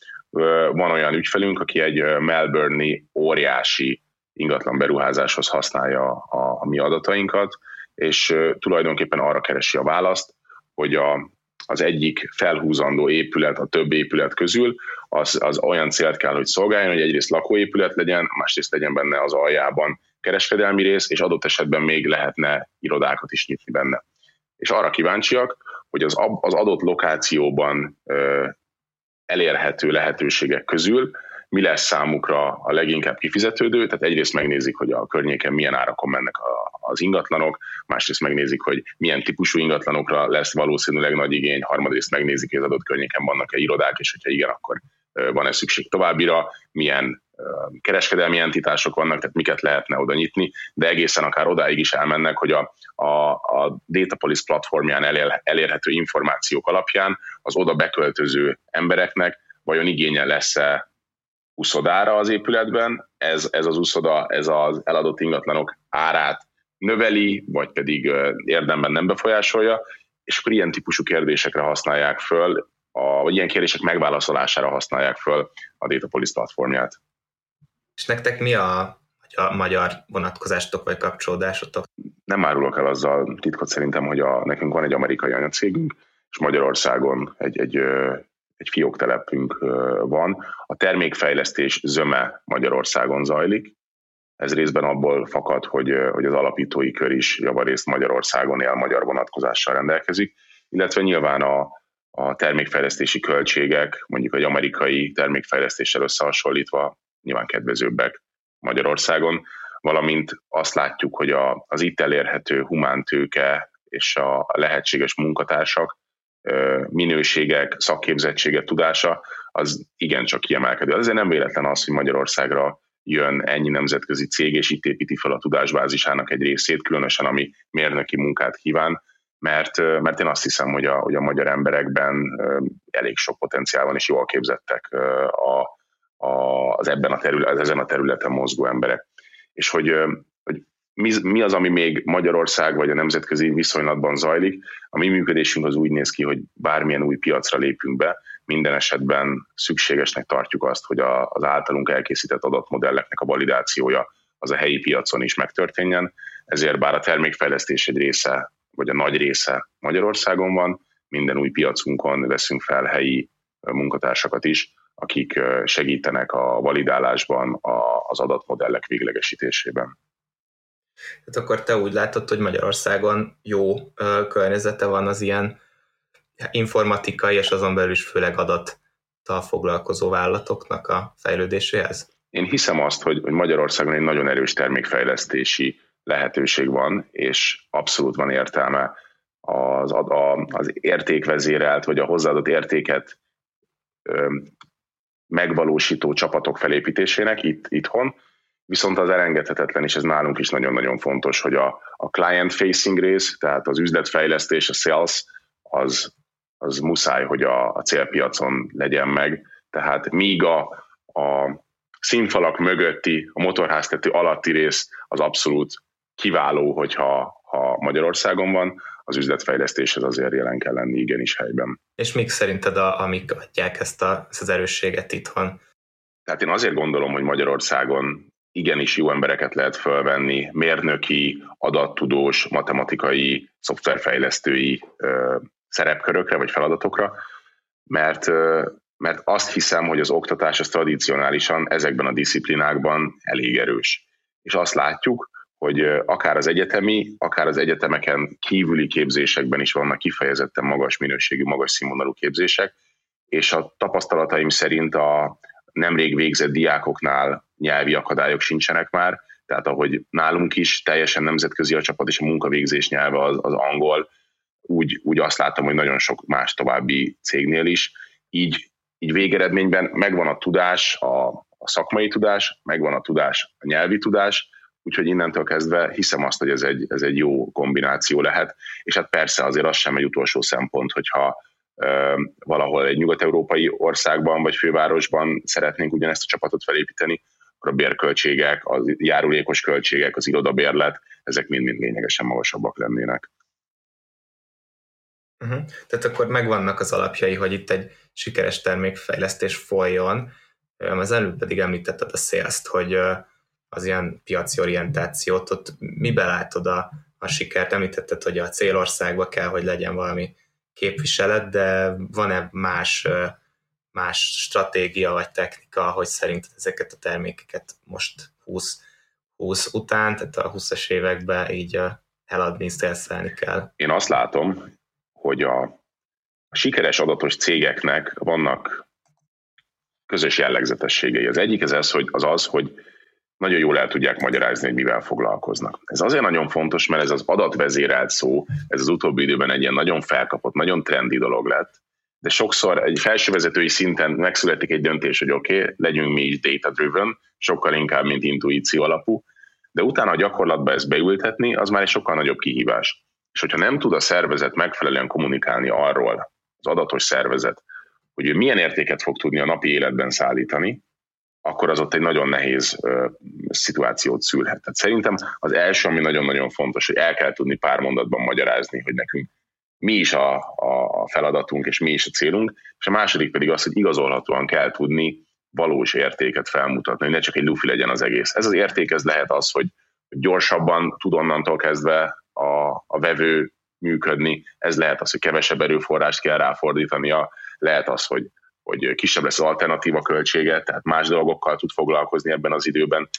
van olyan ügyfelünk, aki egy Melbourne-i óriási ingatlan beruházáshoz használja a, a mi adatainkat, és tulajdonképpen arra keresi a választ, hogy a, az egyik felhúzandó épület a több épület közül, az, az olyan célt kell, hogy szolgáljon, hogy egyrészt lakóépület legyen, másrészt legyen benne az aljában kereskedelmi rész, és adott esetben még lehetne irodákat is nyitni benne. És arra kíváncsiak, hogy az, az adott lokációban ö, elérhető lehetőségek közül mi lesz számukra a leginkább kifizetődő, tehát egyrészt megnézik, hogy a környéken milyen árakon mennek a, az ingatlanok, másrészt megnézik, hogy milyen típusú ingatlanokra lesz valószínűleg nagy igény, harmadrészt megnézik, hogy az adott környéken vannak-e irodák, és hogyha igen, akkor van-e szükség továbbira, milyen kereskedelmi entitások vannak, tehát miket lehetne oda nyitni, de egészen akár odáig is elmennek, hogy a, a, a Datapolis platformján elér, elérhető információk alapján az oda beköltöző embereknek vajon igénye lesz-e uszodára az épületben, ez, ez az uszoda, ez az eladott ingatlanok árát növeli, vagy pedig érdemben nem befolyásolja, és akkor ilyen típusú kérdésekre használják föl, a, vagy ilyen kérdések megválaszolására használják föl a Datapolis platformját. És nektek mi a, a magyar vonatkozástok vagy kapcsolódásotok? Nem árulok el azzal titkot szerintem, hogy a, nekünk van egy amerikai anyacégünk, és Magyarországon egy, egy egy fióktelepünk van. A termékfejlesztés zöme Magyarországon zajlik. Ez részben abból fakad, hogy, hogy az alapítói kör is javarészt Magyarországon él, magyar vonatkozással rendelkezik, illetve nyilván a, a termékfejlesztési költségek, mondjuk egy amerikai termékfejlesztéssel összehasonlítva nyilván kedvezőbbek Magyarországon, valamint azt látjuk, hogy a, az itt elérhető humántőke és a lehetséges munkatársak minőségek, szakképzettsége, tudása, az igencsak kiemelkedő. Ezért nem véletlen az, hogy Magyarországra jön ennyi nemzetközi cég, és itt építi fel a tudásbázisának egy részét, különösen ami mérnöki munkát kíván, mert, mert én azt hiszem, hogy a, hogy a magyar emberekben elég sok potenciál van, és jól képzettek a, a, az ebben a terület, az ezen a területen mozgó emberek. És hogy mi, mi az, ami még Magyarország vagy a nemzetközi viszonylatban zajlik. A mi működésünk az úgy néz ki, hogy bármilyen új piacra lépünk be, minden esetben szükségesnek tartjuk azt, hogy a, az általunk elkészített adatmodelleknek a validációja az a helyi piacon is megtörténjen. Ezért bár a termékfejlesztés egy része, vagy a nagy része Magyarországon van, minden új piacunkon veszünk fel helyi munkatársakat is, akik segítenek a validálásban, az adatmodellek véglegesítésében. Hát akkor te úgy látod, hogy Magyarországon jó környezete van az ilyen informatikai és azon belül is főleg adat foglalkozó vállalatoknak a fejlődéséhez? Én hiszem azt, hogy Magyarországon egy nagyon erős termékfejlesztési lehetőség van, és abszolút van értelme az, az értékvezérelt, vagy a hozzáadott értéket megvalósító csapatok felépítésének itt, itthon, viszont az elengedhetetlen, és ez nálunk is nagyon-nagyon fontos, hogy a, a client facing rész, tehát az üzletfejlesztés, a sales, az, az muszáj, hogy a, a célpiacon legyen meg. Tehát míg a, a színfalak mögötti, a motorháztető alatti rész az abszolút kiváló, hogyha ha Magyarországon van, az üzletfejlesztéshez azért jelen kell lenni igenis helyben. És mik szerinted, a, amik adják ezt, a, ezt az erősséget itthon? Tehát én azért gondolom, hogy Magyarországon igenis jó embereket lehet fölvenni, mérnöki, adattudós, matematikai, szoftverfejlesztői ö, szerepkörökre vagy feladatokra, mert, ö, mert azt hiszem, hogy az oktatás az tradicionálisan ezekben a disziplinákban elég erős. És azt látjuk, hogy akár az egyetemi, akár az egyetemeken kívüli képzésekben is vannak kifejezetten magas minőségű, magas színvonalú képzések, és a tapasztalataim szerint a nemrég végzett diákoknál nyelvi akadályok sincsenek már, tehát ahogy nálunk is teljesen nemzetközi a csapat, és a munkavégzés nyelve az, az angol, úgy, úgy azt látom, hogy nagyon sok más további cégnél is. Így, így végeredményben megvan a tudás, a, a szakmai tudás, megvan a tudás, a nyelvi tudás, úgyhogy innentől kezdve hiszem azt, hogy ez egy, ez egy jó kombináció lehet, és hát persze azért az sem egy utolsó szempont, hogyha ö, valahol egy nyugat-európai országban vagy fővárosban szeretnénk ugyanezt a csapatot felépíteni, akkor a bérköltségek, a járulékos költségek, az irodabérlet, ezek mind-mind lényegesen magasabbak lennének. Uh-huh. Tehát akkor megvannak az alapjai, hogy itt egy sikeres termékfejlesztés folyjon. Az előbb pedig említetted a sales hogy az ilyen piaci orientációt, ott mibe látod a, a sikert? Említetted, hogy a célországba kell, hogy legyen valami képviselet, de van-e más, más stratégia vagy technika, hogy szerinted ezeket a termékeket most 20, 20 után, tehát a 20-as években így eladni, szélszelni kell? Én azt látom, hogy a, sikeres adatos cégeknek vannak közös jellegzetességei. Az egyik ez az, hogy, az, az, hogy nagyon jól el tudják magyarázni, hogy mivel foglalkoznak. Ez azért nagyon fontos, mert ez az adatvezérelt szó, ez az utóbbi időben egy ilyen nagyon felkapott, nagyon trendi dolog lett, de sokszor egy felsővezetői szinten megszületik egy döntés, hogy oké, okay, legyünk mi is data-driven, sokkal inkább, mint intuíció alapú, de utána a gyakorlatba ezt beültetni, az már egy sokkal nagyobb kihívás. És hogyha nem tud a szervezet megfelelően kommunikálni arról, az adatos szervezet, hogy ő milyen értéket fog tudni a napi életben szállítani, akkor az ott egy nagyon nehéz uh, szituációt szülhet. Tehát szerintem az első, ami nagyon-nagyon fontos, hogy el kell tudni pár mondatban magyarázni, hogy nekünk mi is a, a feladatunk, és mi is a célunk, és a második pedig az, hogy igazolhatóan kell tudni valós értéket felmutatni, hogy ne csak egy lufi legyen az egész. Ez az érték, ez lehet az, hogy gyorsabban tud onnantól kezdve a, a vevő működni, ez lehet az, hogy kevesebb erőforrást kell ráfordítania, lehet az, hogy hogy kisebb lesz az alternatíva költsége, tehát más dolgokkal tud foglalkozni ebben az időben,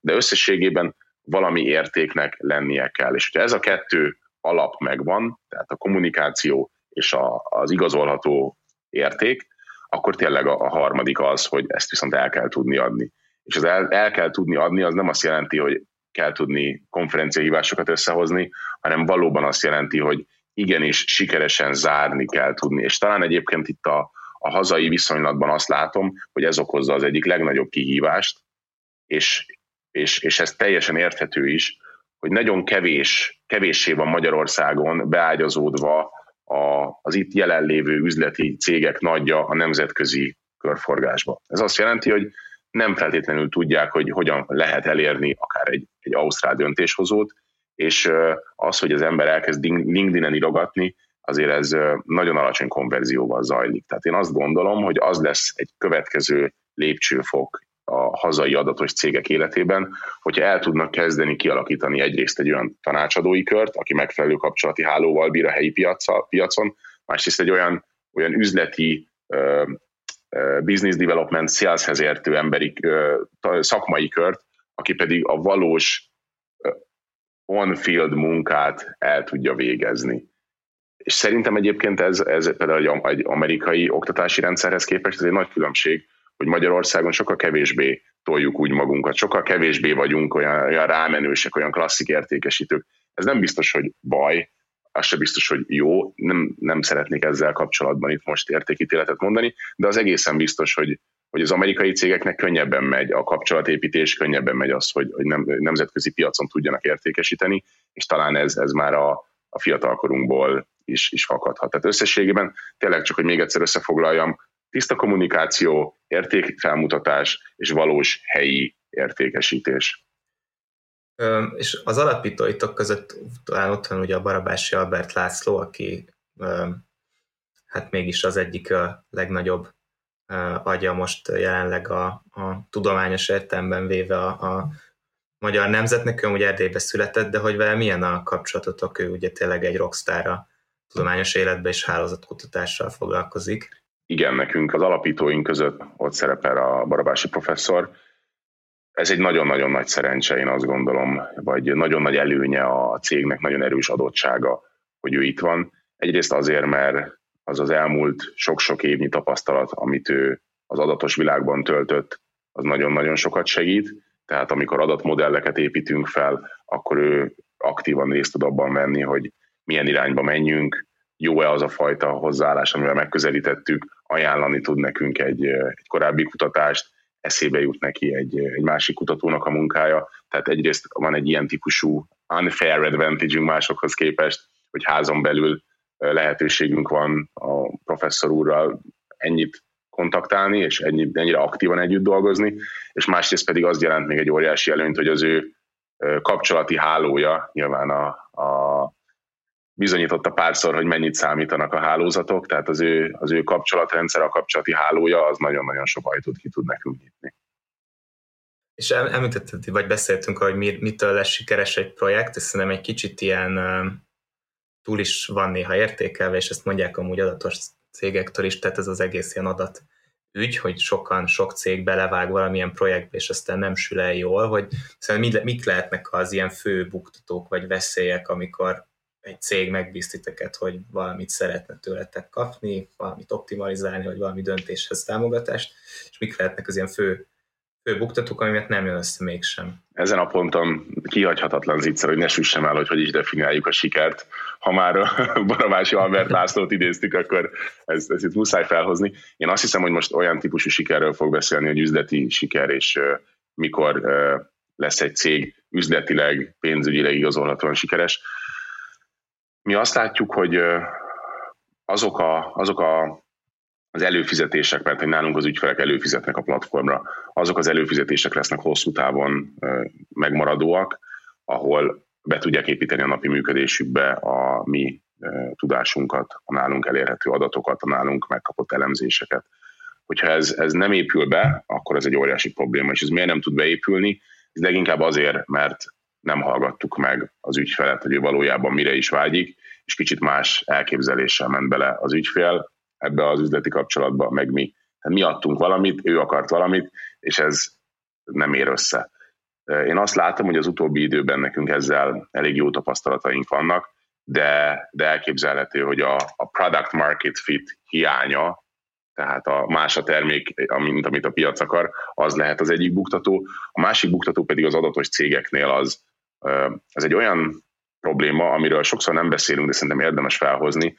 de összességében valami értéknek lennie kell. És hogyha ez a kettő alap megvan, tehát a kommunikáció és a, az igazolható érték, akkor tényleg a, a harmadik az, hogy ezt viszont el kell tudni adni. És az el, el kell tudni adni, az nem azt jelenti, hogy kell tudni konferenciahívásokat összehozni, hanem valóban azt jelenti, hogy igenis sikeresen zárni kell tudni. És talán egyébként itt a, a hazai viszonylatban azt látom, hogy ez okozza az egyik legnagyobb kihívást, és, és, és ez teljesen érthető is, hogy nagyon kevés, kevéssé van Magyarországon beágyazódva a, az itt jelenlévő üzleti cégek nagyja a nemzetközi körforgásba. Ez azt jelenti, hogy nem feltétlenül tudják, hogy hogyan lehet elérni akár egy, egy ausztrál döntéshozót, és az, hogy az ember elkezd LinkedIn-en irogatni, azért ez nagyon alacsony konverzióval zajlik. Tehát én azt gondolom, hogy az lesz egy következő lépcsőfok a hazai adatos cégek életében, hogyha el tudnak kezdeni kialakítani egyrészt egy olyan tanácsadói kört, aki megfelelő kapcsolati hálóval bír a helyi piaca, piacon, másrészt egy olyan, olyan üzleti business development saleshez értő emberi szakmai kört, aki pedig a valós on-field munkát el tudja végezni. És szerintem egyébként ez, ez például egy amerikai oktatási rendszerhez képest ez egy nagy különbség, hogy Magyarországon sokkal kevésbé toljuk úgy magunkat, sokkal kevésbé vagyunk olyan, olyan rámenősek, olyan klasszik értékesítők. Ez nem biztos, hogy baj, az se biztos, hogy jó, nem, nem szeretnék ezzel kapcsolatban itt most értékítéletet mondani, de az egészen biztos, hogy, hogy az amerikai cégeknek könnyebben megy a kapcsolatépítés, könnyebben megy az, hogy, hogy nem, nemzetközi piacon tudjanak értékesíteni, és talán ez, ez már a, a fiatalkorunkból is, is fakadhat. Tehát összességében tényleg csak, hogy még egyszer összefoglaljam, tiszta kommunikáció, értékfelmutatás és valós helyi értékesítés. Ö, és az alapítóitok között talán ott van ugye a Barabási Albert László, aki ö, hát mégis az egyik a legnagyobb ö, agya most jelenleg a, a tudományos értelemben véve a, a magyar nemzetnek, ő ugye Erdélybe született, de hogy vele milyen a kapcsolatotok, ő ugye tényleg egy rockstar a tudományos életbe és hálózatkutatással foglalkozik igen, nekünk az alapítóink között ott szerepel a Barabási professzor. Ez egy nagyon-nagyon nagy szerencse, én azt gondolom, vagy nagyon nagy előnye a cégnek, nagyon erős adottsága, hogy ő itt van. Egyrészt azért, mert az az elmúlt sok-sok évnyi tapasztalat, amit ő az adatos világban töltött, az nagyon-nagyon sokat segít. Tehát amikor adatmodelleket építünk fel, akkor ő aktívan részt tud abban venni, hogy milyen irányba menjünk, jó-e az a fajta hozzáállás, amivel megközelítettük, ajánlani tud nekünk egy, egy korábbi kutatást, eszébe jut neki egy, egy másik kutatónak a munkája. Tehát egyrészt van egy ilyen típusú unfair advantage másokhoz képest, hogy házon belül lehetőségünk van a professzor úrral ennyit kontaktálni, és ennyi, ennyire aktívan együtt dolgozni, és másrészt pedig az jelent még egy óriási előnyt, hogy az ő kapcsolati hálója, nyilván a, a bizonyította párszor, hogy mennyit számítanak a hálózatok, tehát az ő, az ő kapcsolatrendszer, a kapcsolati hálója, az nagyon-nagyon sok ajtót ki tud nekünk nyitni. És említetted, vagy beszéltünk, hogy mitől lesz sikeres egy projekt, és szerintem egy kicsit ilyen túl is van néha értékelve, és ezt mondják amúgy adatos cégektől is, tehát ez az egész ilyen adat ügy, hogy sokan, sok cég belevág valamilyen projektbe, és aztán nem sül el jól, hogy szerintem mik lehetnek az ilyen fő buktatók vagy veszélyek, amikor egy cég megbíz titeket, hogy valamit szeretne tőletek kapni, valamit optimalizálni, vagy valami döntéshez támogatást, és mik lehetnek az ilyen fő, fő buktatók, amiért nem jön össze mégsem. Ezen a ponton kihagyhatatlan zicser, hogy ne süssem el, hogy hogy is definiáljuk a sikert. Ha már Baravási Albert Lászlót idéztük, akkor ezt, ezt itt muszáj felhozni. Én azt hiszem, hogy most olyan típusú sikerről fog beszélni, hogy üzleti siker, és uh, mikor uh, lesz egy cég üzletileg, pénzügyileg igazolhatóan sikeres mi azt látjuk, hogy azok, a, azok a, az előfizetések, mert hogy nálunk az ügyfelek előfizetnek a platformra, azok az előfizetések lesznek hosszú távon megmaradóak, ahol be tudják építeni a napi működésükbe a mi tudásunkat, a nálunk elérhető adatokat, a nálunk megkapott elemzéseket. Hogyha ez, ez nem épül be, akkor ez egy óriási probléma, és ez miért nem tud beépülni? Ez leginkább azért, mert nem hallgattuk meg az ügyfelet, hogy ő valójában mire is vágyik, és kicsit más elképzeléssel ment bele az ügyfél ebbe az üzleti kapcsolatba, meg mi. Tehát mi adtunk valamit, ő akart valamit, és ez nem ér össze. Én azt látom, hogy az utóbbi időben nekünk ezzel elég jó tapasztalataink vannak, de, de elképzelhető, hogy a, a product market fit hiánya, tehát a más a termék, mint amit a piac akar, az lehet az egyik buktató. A másik buktató pedig az adatos cégeknél az, ez egy olyan probléma, amiről sokszor nem beszélünk, de szerintem érdemes felhozni,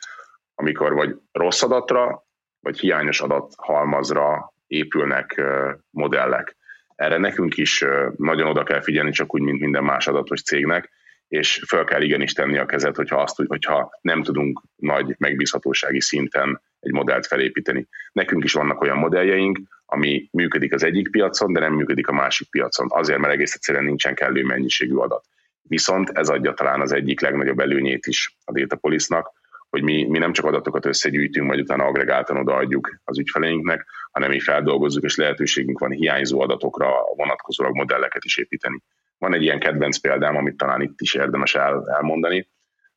amikor vagy rossz adatra, vagy hiányos adathalmazra épülnek modellek. Erre nekünk is nagyon oda kell figyelni, csak úgy, mint minden más adatos cégnek, és fel kell igenis tenni a kezet, hogyha, azt, hogyha nem tudunk nagy megbízhatósági szinten egy modellt felépíteni. Nekünk is vannak olyan modelljeink, ami működik az egyik piacon, de nem működik a másik piacon. Azért, mert egész egyszerűen nincsen kellő mennyiségű adat. Viszont ez adja talán az egyik legnagyobb előnyét is a Datapolisnak, hogy mi, mi nem csak adatokat összegyűjtünk, majd utána agregáltan odaadjuk az ügyfeleinknek, hanem mi feldolgozzuk, és lehetőségünk van hiányzó adatokra vonatkozólag modelleket is építeni. Van egy ilyen kedvenc példám, amit talán itt is érdemes el, elmondani,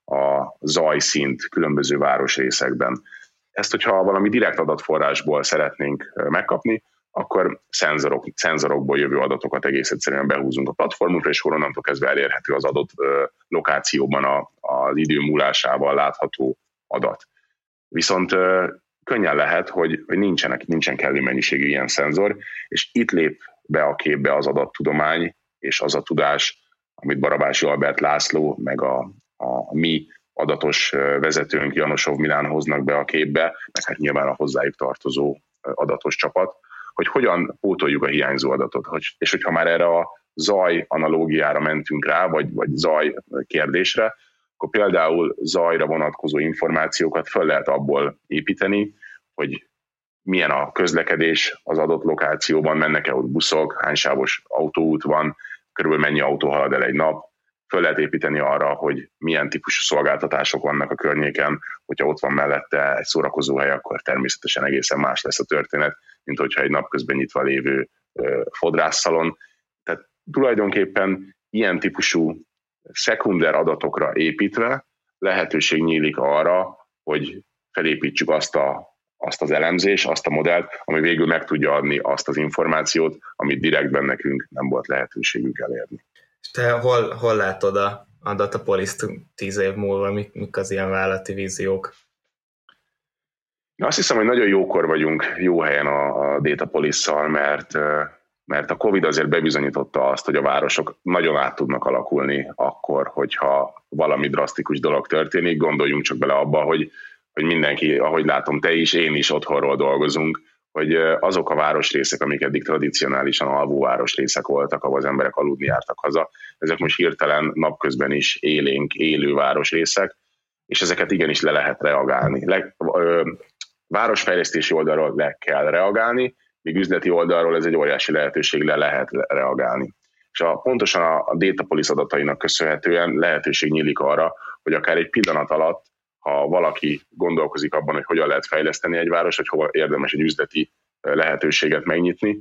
a zajszint különböző városrészekben. Ezt, hogyha valami direkt adatforrásból szeretnénk megkapni, akkor szenzorok, szenzorokból jövő adatokat egész egyszerűen behúzunk a platformunkra, és onnantól kezdve elérhető az adott lokációban a, az idő múlásával látható adat. Viszont könnyen lehet, hogy, hogy nincsenek, nincsen kellő mennyiségű ilyen szenzor, és itt lép be a képbe az adattudomány és az a tudás, amit Barabási Albert László, meg a, a mi adatos vezetőnk Janosov Milán hoznak be a képbe, meg hát nyilván a hozzájuk tartozó adatos csapat, hogy hogyan pótoljuk a hiányzó adatot. Hogy, és hogyha már erre a zaj analógiára mentünk rá, vagy, vagy zaj kérdésre, akkor például zajra vonatkozó információkat föl lehet abból építeni, hogy milyen a közlekedés az adott lokációban, mennek-e ott buszok, hány sávos autóút van, körülbelül mennyi autó halad el egy nap, föl lehet építeni arra, hogy milyen típusú szolgáltatások vannak a környéken, hogyha ott van mellette egy szórakozóhely, akkor természetesen egészen más lesz a történet, mint hogyha egy napközben nyitva lévő fodrásszalon. Tehát tulajdonképpen ilyen típusú szekunder adatokra építve lehetőség nyílik arra, hogy felépítsük azt, a, azt az elemzés, azt a modellt, ami végül meg tudja adni azt az információt, amit direktben nekünk nem volt lehetőségünk elérni. És te hol, hol látod a, a Datapolis tíz év múlva, mik, mik az ilyen vállalati víziók? Na, azt hiszem, hogy nagyon jókor vagyunk jó helyen a, a Datapolis-szal, mert mert a Covid azért bebizonyította azt, hogy a városok nagyon át tudnak alakulni akkor, hogyha valami drasztikus dolog történik. Gondoljunk csak bele abba, hogy, hogy mindenki, ahogy látom, te is, én is otthonról dolgozunk, hogy azok a városrészek, amik eddig tradicionálisan alvó városrészek voltak, ahol az emberek aludni jártak haza, ezek most hirtelen napközben is élénk, élő városrészek, és ezeket igenis le lehet reagálni. Le, ö, városfejlesztési oldalról le kell reagálni, míg üzleti oldalról ez egy óriási lehetőség, le lehet reagálni. És a, pontosan a, a Datapolis adatainak köszönhetően lehetőség nyílik arra, hogy akár egy pillanat alatt, ha valaki gondolkozik abban, hogy hogyan lehet fejleszteni egy város, hogy hova érdemes egy üzleti lehetőséget megnyitni,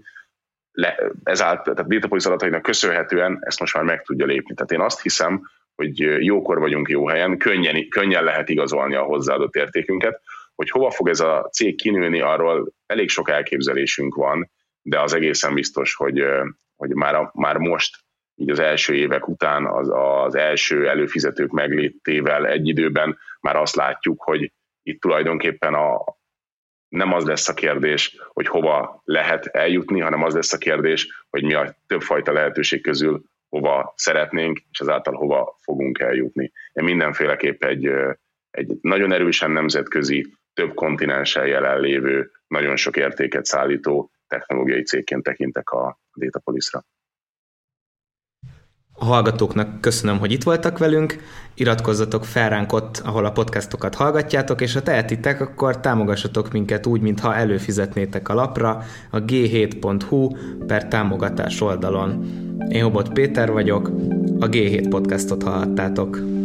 le, ezáltal, tehát Datapolis adatainak köszönhetően ezt most már meg tudja lépni. Tehát én azt hiszem, hogy jókor vagyunk jó helyen, könnyen, könnyen lehet igazolni a hozzáadott értékünket, hogy hova fog ez a cég kinőni, arról elég sok elképzelésünk van, de az egészen biztos, hogy, hogy már, a, már most így az első évek után az, az első előfizetők meglétével egy időben már azt látjuk, hogy itt tulajdonképpen a, nem az lesz a kérdés, hogy hova lehet eljutni, hanem az lesz a kérdés, hogy mi a többfajta lehetőség közül hova szeretnénk, és ezáltal hova fogunk eljutni. Én mindenféleképp egy, egy nagyon erősen nemzetközi, több kontinensen jelenlévő, nagyon sok értéket szállító technológiai cégként tekintek a Datapolisra. A hallgatóknak köszönöm, hogy itt voltak velünk, iratkozzatok fel ránk ott, ahol a podcastokat hallgatjátok, és ha tehetitek, akkor támogassatok minket úgy, mintha előfizetnétek a lapra a g7.hu per támogatás oldalon. Én Hobot Péter vagyok, a G7 podcastot hallhattátok.